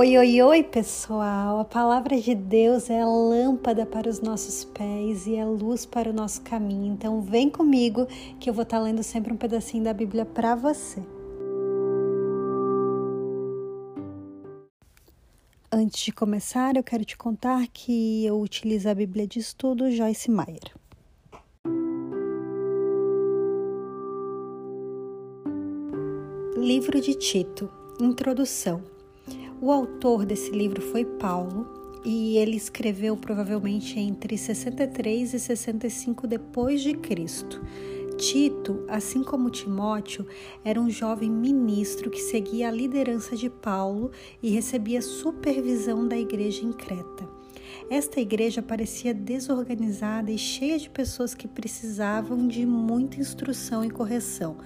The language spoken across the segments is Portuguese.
Oi, oi, oi, pessoal! A palavra de Deus é lâmpada para os nossos pés e é luz para o nosso caminho. Então, vem comigo que eu vou estar lendo sempre um pedacinho da Bíblia para você. Antes de começar, eu quero te contar que eu utilizo a Bíblia de Estudo Joyce Meyer. Livro de Tito Introdução o autor desse livro foi Paulo e ele escreveu provavelmente entre 63 e 65 depois de Cristo. Tito, assim como Timóteo, era um jovem ministro que seguia a liderança de Paulo e recebia supervisão da igreja em Creta. Esta igreja parecia desorganizada e cheia de pessoas que precisavam de muita instrução e correção,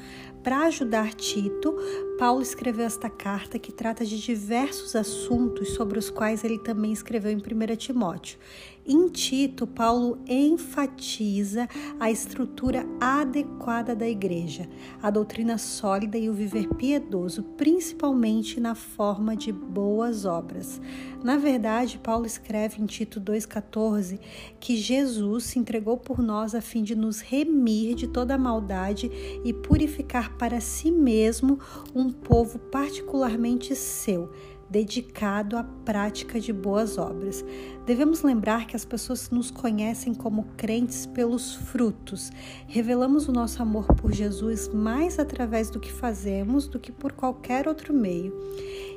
para ajudar Tito, Paulo escreveu esta carta que trata de diversos assuntos sobre os quais ele também escreveu em 1 Timóteo. Em Tito, Paulo enfatiza a estrutura adequada da igreja, a doutrina sólida e o viver piedoso, principalmente na forma de boas obras. Na verdade, Paulo escreve em Tito 2,14 que Jesus se entregou por nós a fim de nos remir de toda maldade e purificar para si mesmo um povo particularmente seu dedicado à prática de boas obras. Devemos lembrar que as pessoas nos conhecem como crentes pelos frutos. Revelamos o nosso amor por Jesus mais através do que fazemos do que por qualquer outro meio.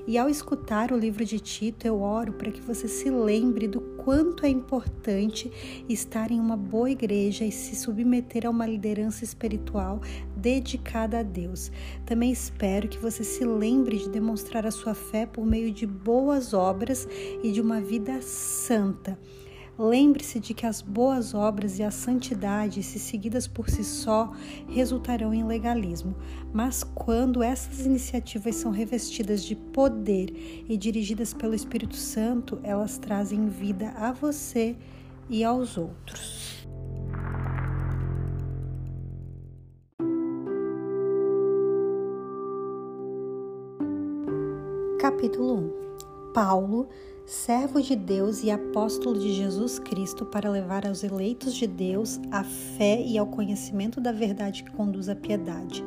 E ao escutar o livro de Tito, eu oro para que você se lembre do quanto é importante estar em uma boa igreja e se submeter a uma liderança espiritual dedicada a Deus. Também espero que você se lembre de demonstrar a sua fé por meio de boas obras e de uma vida santa. Lembre-se de que as boas obras e a santidade, se seguidas por si só, resultarão em legalismo, mas quando essas iniciativas são revestidas de poder e dirigidas pelo Espírito Santo, elas trazem vida a você e aos outros. Capítulo 1 Paulo servo de Deus e apóstolo de Jesus Cristo para levar aos eleitos de Deus a fé e ao conhecimento da verdade que conduz à piedade.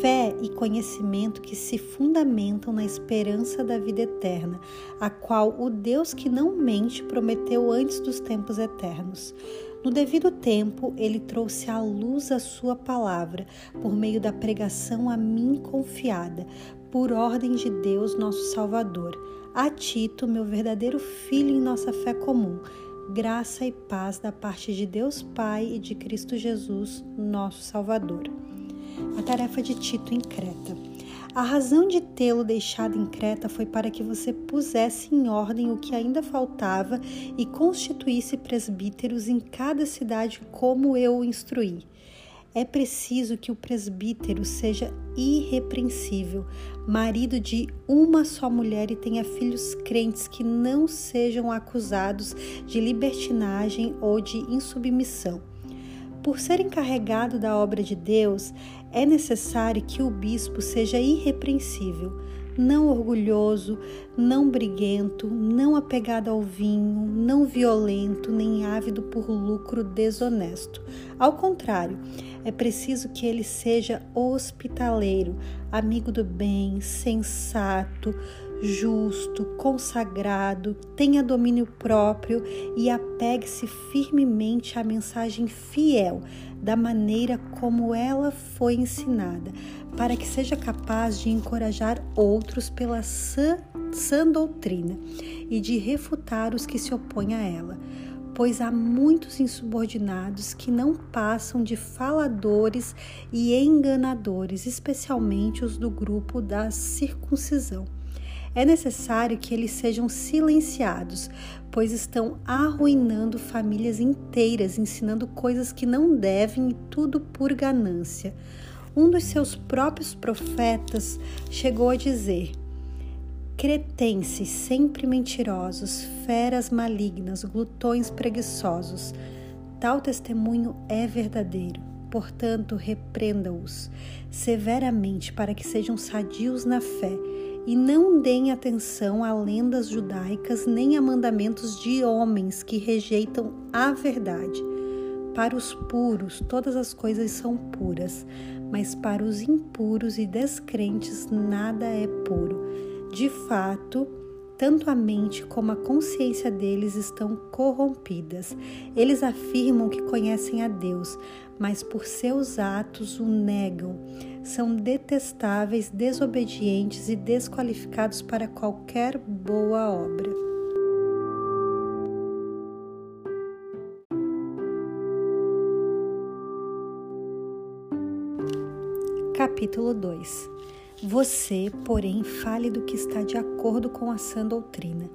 Fé e conhecimento que se fundamentam na esperança da vida eterna, a qual o Deus que não mente prometeu antes dos tempos eternos. No devido tempo, ele trouxe à luz a sua palavra, por meio da pregação a mim confiada, por ordem de Deus, nosso Salvador a Tito, meu verdadeiro filho em nossa fé comum, graça e paz da parte de Deus Pai e de Cristo Jesus, nosso Salvador. A tarefa de Tito em Creta. A razão de tê-lo deixado em Creta foi para que você pusesse em ordem o que ainda faltava e constituísse presbíteros em cada cidade, como eu o instruí. É preciso que o presbítero seja irrepreensível, marido de uma só mulher e tenha filhos crentes que não sejam acusados de libertinagem ou de insubmissão. Por ser encarregado da obra de Deus, é necessário que o bispo seja irrepreensível não orgulhoso, não briguento, não apegado ao vinho, não violento, nem ávido por lucro desonesto. Ao contrário, é preciso que ele seja hospitaleiro, amigo do bem, sensato, justo, consagrado, tenha domínio próprio e apegue-se firmemente à mensagem fiel, da maneira como ela foi ensinada, para que seja capaz de encorajar outros pela sã, sã doutrina e de refutar os que se opõem a ela. Pois há muitos insubordinados que não passam de faladores e enganadores, especialmente os do grupo da circuncisão é necessário que eles sejam silenciados, pois estão arruinando famílias inteiras, ensinando coisas que não devem e tudo por ganância. Um dos seus próprios profetas chegou a dizer: Cretenses sempre mentirosos, feras malignas, glutões preguiçosos. Tal testemunho é verdadeiro. Portanto, repreenda-os severamente para que sejam sadios na fé e não deem atenção a lendas judaicas nem a mandamentos de homens que rejeitam a verdade. Para os puros, todas as coisas são puras, mas para os impuros e descrentes, nada é puro. De fato, tanto a mente como a consciência deles estão corrompidas. Eles afirmam que conhecem a Deus, mas por seus atos o negam. São detestáveis, desobedientes e desqualificados para qualquer boa obra. Capítulo 2 Você, porém, fale do que está de acordo com a sã doutrina.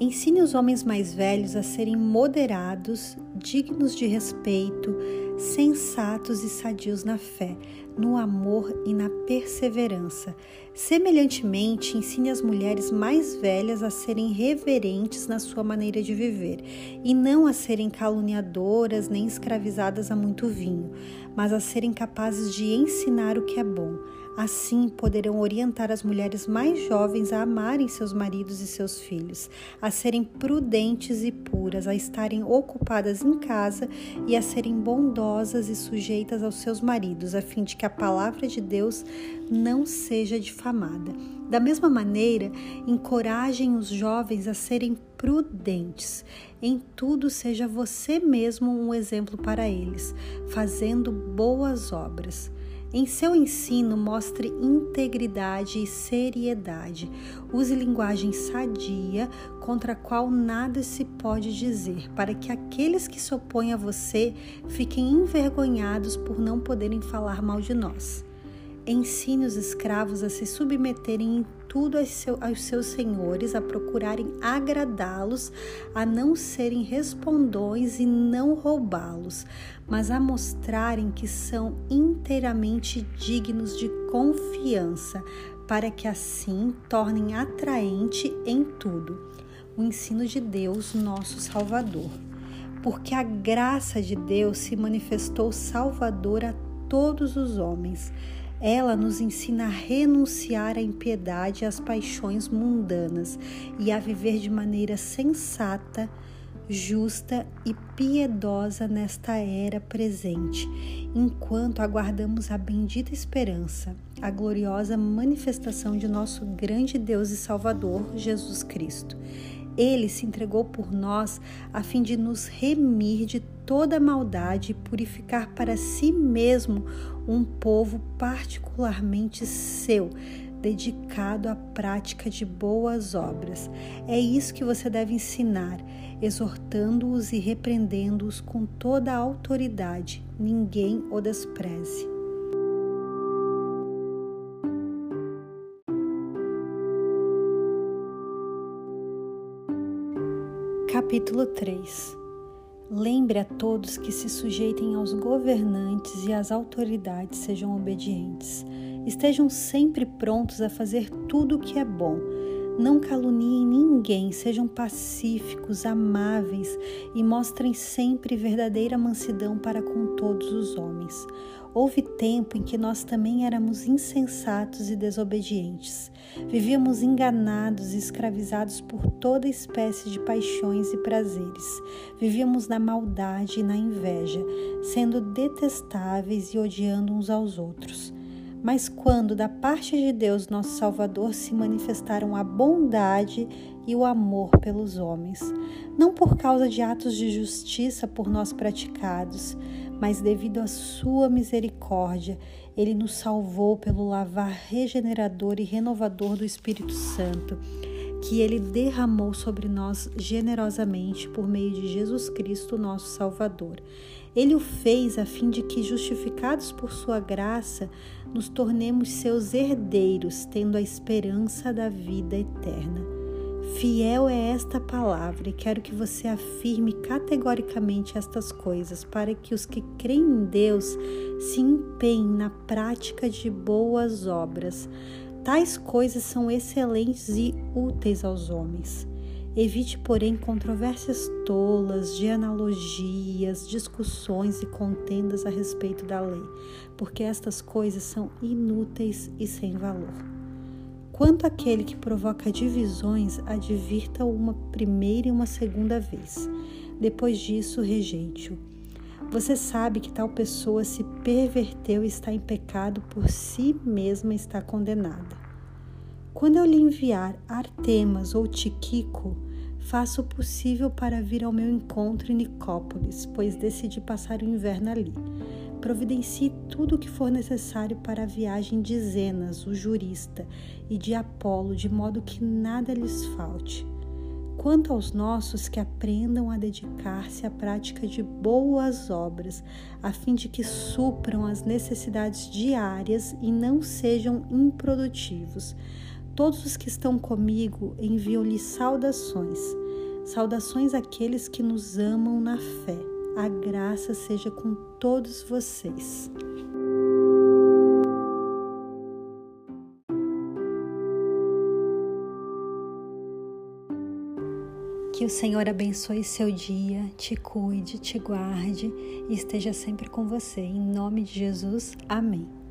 Ensine os homens mais velhos a serem moderados, dignos de respeito, sensatos e sadios na fé, no amor e na perseverança. Semelhantemente, ensine as mulheres mais velhas a serem reverentes na sua maneira de viver, e não a serem caluniadoras nem escravizadas a muito vinho, mas a serem capazes de ensinar o que é bom. Assim poderão orientar as mulheres mais jovens a amarem seus maridos e seus filhos, a serem prudentes e puras, a estarem ocupadas em casa e a serem bondosas e sujeitas aos seus maridos, a fim de que a palavra de Deus não seja difamada. Da mesma maneira, encorajem os jovens a serem prudentes. Em tudo, seja você mesmo um exemplo para eles, fazendo boas obras. Em seu ensino, mostre integridade e seriedade. Use linguagem sadia, contra a qual nada se pode dizer, para que aqueles que se opõem a você fiquem envergonhados por não poderem falar mal de nós. Ensine os escravos a se submeterem em tudo aos, seu, aos seus senhores, a procurarem agradá-los, a não serem respondões e não roubá-los, mas a mostrarem que são inteiramente dignos de confiança, para que assim tornem atraente em tudo o ensino de Deus, nosso Salvador. Porque a graça de Deus se manifestou salvador a todos os homens ela nos ensina a renunciar à impiedade e às paixões mundanas e a viver de maneira sensata, justa e piedosa nesta era presente, enquanto aguardamos a bendita esperança, a gloriosa manifestação de nosso grande Deus e Salvador, Jesus Cristo. Ele se entregou por nós a fim de nos remir de toda maldade e purificar para si mesmo um povo particularmente seu, dedicado à prática de boas obras. É isso que você deve ensinar, exortando-os e repreendendo-os com toda a autoridade. Ninguém o despreze. Capítulo 3 Lembre a todos que se sujeitem aos governantes e às autoridades sejam obedientes. Estejam sempre prontos a fazer tudo o que é bom. Não caluniem ninguém, sejam pacíficos, amáveis e mostrem sempre verdadeira mansidão para com todos os homens. Houve tempo em que nós também éramos insensatos e desobedientes. Vivíamos enganados e escravizados por toda espécie de paixões e prazeres. Vivíamos na maldade e na inveja, sendo detestáveis e odiando uns aos outros. Mas quando da parte de Deus, nosso Salvador, se manifestaram a bondade e o amor pelos homens, não por causa de atos de justiça por nós praticados, mas devido à sua misericórdia, ele nos salvou pelo lavar regenerador e renovador do Espírito Santo, que ele derramou sobre nós generosamente por meio de Jesus Cristo, nosso Salvador. Ele o fez a fim de que, justificados por sua graça, nos tornemos seus herdeiros, tendo a esperança da vida eterna. Fiel é esta palavra e quero que você afirme categoricamente estas coisas, para que os que creem em Deus se empenhem na prática de boas obras. Tais coisas são excelentes e úteis aos homens. Evite, porém, controvérsias tolas, genealogias, discussões e contendas a respeito da lei, porque estas coisas são inúteis e sem valor. Quanto àquele que provoca divisões, advirta uma primeira e uma segunda vez. Depois disso, rejeite-o. Você sabe que tal pessoa se perverteu e está em pecado por si mesma está condenada. Quando eu lhe enviar Artemas ou Tiquico, faça o possível para vir ao meu encontro em Nicópolis, pois decidi passar o inverno ali. Providencie tudo o que for necessário para a viagem de Zenas, o jurista, e de Apolo, de modo que nada lhes falte. Quanto aos nossos, que aprendam a dedicar-se à prática de boas obras, a fim de que supram as necessidades diárias e não sejam improdutivos Todos os que estão comigo enviam-lhe saudações. Saudações àqueles que nos amam na fé. A graça seja com todos vocês. Que o Senhor abençoe seu dia, te cuide, te guarde e esteja sempre com você. Em nome de Jesus, amém.